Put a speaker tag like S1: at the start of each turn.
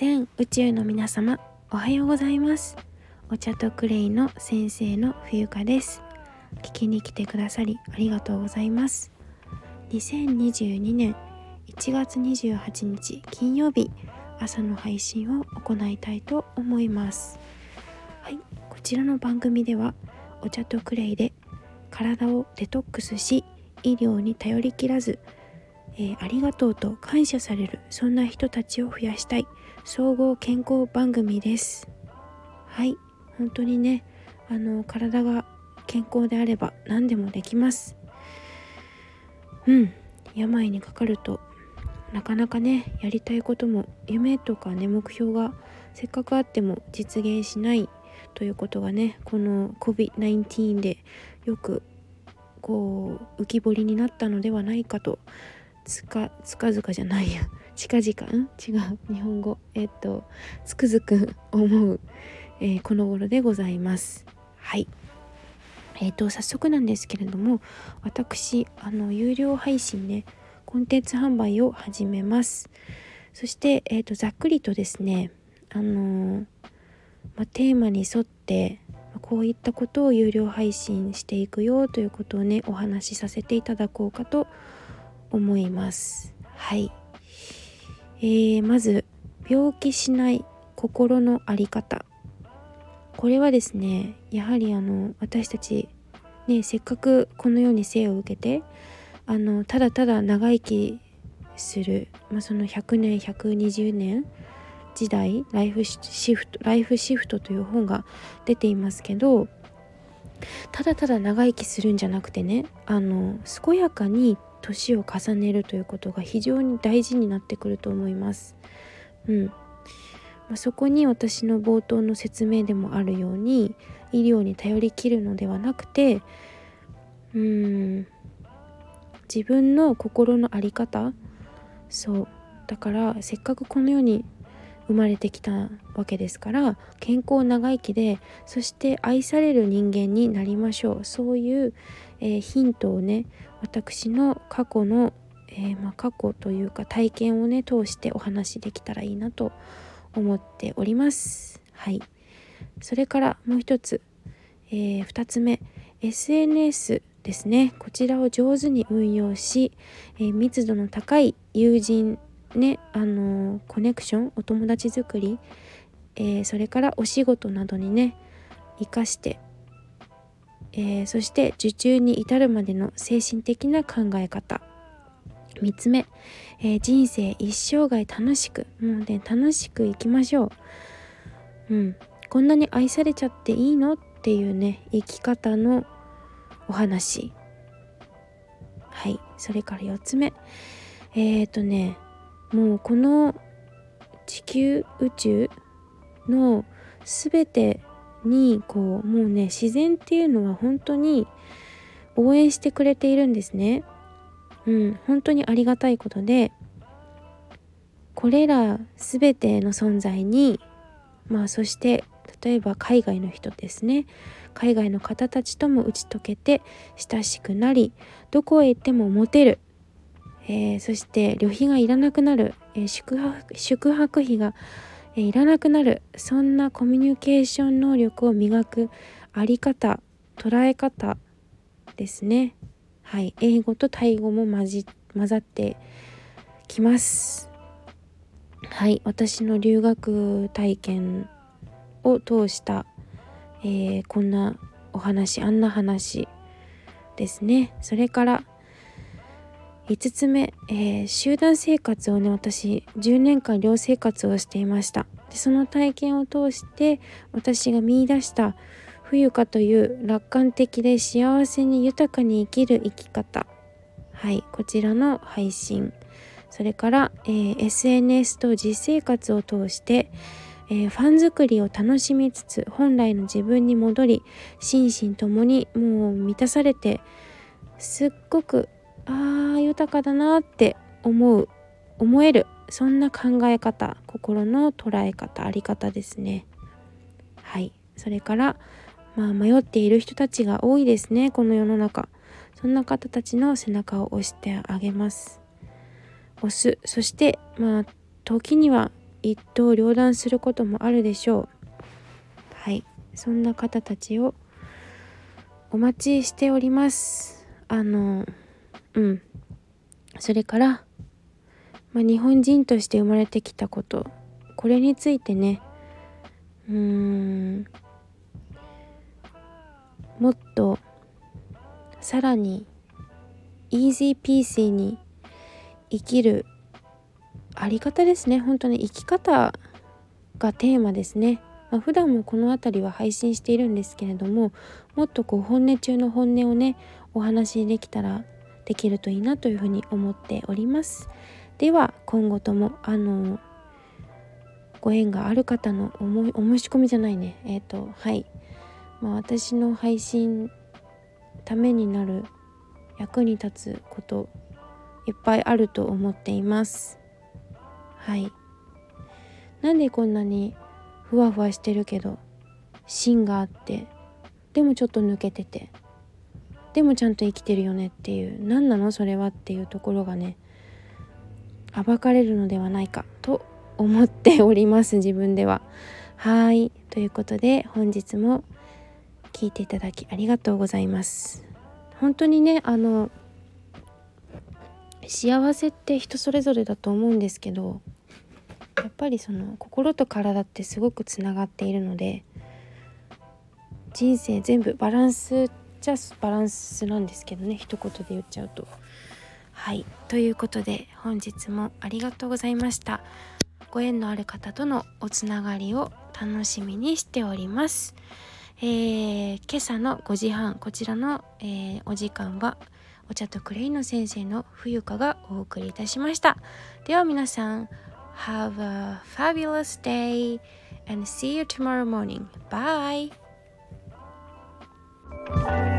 S1: 全宇宙の皆様おはようございます。お茶とクレイの先生の冬香です。聞きに来てくださりありがとうございます。2022年1月28日金曜日朝の配信を行いたいと思います。はいこちらの番組ではお茶とクレイで体をデトックスし医療に頼りきらずえー、ありがとうと感謝されるそんな人たちを増やしたい。総合健康番組です。はい。本当にねあの体が健康であれば何でもできます。うん。病にかかるとなかなかねやりたいことも夢とかね目標がせっかくあっても実現しないということがねこの COVID-19 でよくこう浮き彫りになったのではないかとつかつかずかじゃないや。近々ん？違う。日本語。えっとつくづく思う、えー、この頃でございます。はい。えっ、と早速なんですけれども私あの有料配信、ね、コンテンツ販売を始めます。そして、えーと、ざっくりとですねあのまテーマに沿ってこういったことを有料配信していくよということをねお話しさせていただこうかと思います思います。はい。えー、まず病気しない心の在り方。これはですねやはりあの私たちねせっかくこのように生を受けてあのただただ長生きする、まあ、その100年120年時代ライフシフトライフシフトという本が出ていますけどただただ長生きするんじゃなくてねあの健やかに年を重ねるということが非常に大事になってくると思います。うんまあ、そこに私の冒頭の説明でもあるように医療に頼りきるのではなくてうん自分の心の在り方そうだからせっかくこの世に生まれてきたわけですから健康長生きでそして愛される人間になりましょうそういう、えー、ヒントをね私の過去の、えー、まあ、過去というか体験をね通してお話できたらいいなと思っております。はい。それからもう一つ、えー、2つ目 SNS ですね。こちらを上手に運用し、え密度の高い友人ねあのコネクションお友達作り、えー、それからお仕事などにね生かして、えー、そして受注に至るまでの精神的な考え方。3つ目、えー、人生一生涯楽しく。もうね楽しく生きましょう。うん。こんなに愛されちゃっていいの？っていうね生き方のお話。はい。それから4つ目。えっ、ー、とねもうこの地球宇宙の全てにこうもうね自然っていうのは本当に応援してくれているんですね。うん、本当にありがたいことでこれら全ての存在にまあそして例えば海外の人ですね。海外の方たちとも打ち解けて親しくなりどこへ行ってもモテる。えー、そして旅費がいらなくなる、えー、宿泊宿泊費が、え、いらなくなる。そんなコミュニケーション能力を磨くあり方捉え方ですね。はい。英語とタイ語も混じ混ざってきます。はい。私の留学体験を通した、えー、こんなお話あんな話ですね。それから5つ目、えー、集団生活をね私10年間寮生活をしていました。でその体験を通して私が見いだした冬香という楽観的で幸せに豊かに生きる生き方。はいこちらの配信。それから、えー、SNS と実生活を通して、えー、ファン作りを楽しみつつ本来の自分に戻り心身ともにもう満たされてすっごくああ豊かだなって思う思えるそんな考え方心の捉え方あり方ですね。はい。それからまあ迷っている人たちが多いですねこの世の中。そんな方たちの背中を押してあげます。押す。そしてまあ時には一刀両断することもあるでしょう。はい。そんな方たちをお待ちしております。あのうん。それから、まあ、日本人として生まれてきたことこれについてねうーんもっとさらにイージーピーシーに生きるあり方ですね。本当に生き方がテーマですね、まあ、普段もこの辺りは配信しているんですけれどももっとこう本音中の本音をねお話しできたらできるといいなというふうに思っております。では今後ともあのご縁がある方のおもお申し込みじゃないね。えっ、ー、とはい。まあ私の配信ためになる役に立つこといっぱいあると思っています。はい。なんでこんなにふわふわしてるけど芯があってでもちょっと抜けててでもちゃんと生きてるよねっていう何なのそれはっていうところがね暴かれるのではないかと思っております自分では。はい。ということで本日も聞いていただきありがとうございます。本当にねあの幸せって人それぞれだと思うんですけどやっぱりその心と体ってすごくつながっているので人生全部バランスってじゃバランスなんですけどね一言で言っちゃうと。はいということで本日もありがとうございました。ご縁のある方とのおつながりを楽しみにしております。えー、今朝の5時半こちらの、えー、お時間はお茶とクレイの先生の冬香がお送りいたしましたでは皆さん Have a fabulous day and see you tomorrow morning. Bye! Bye.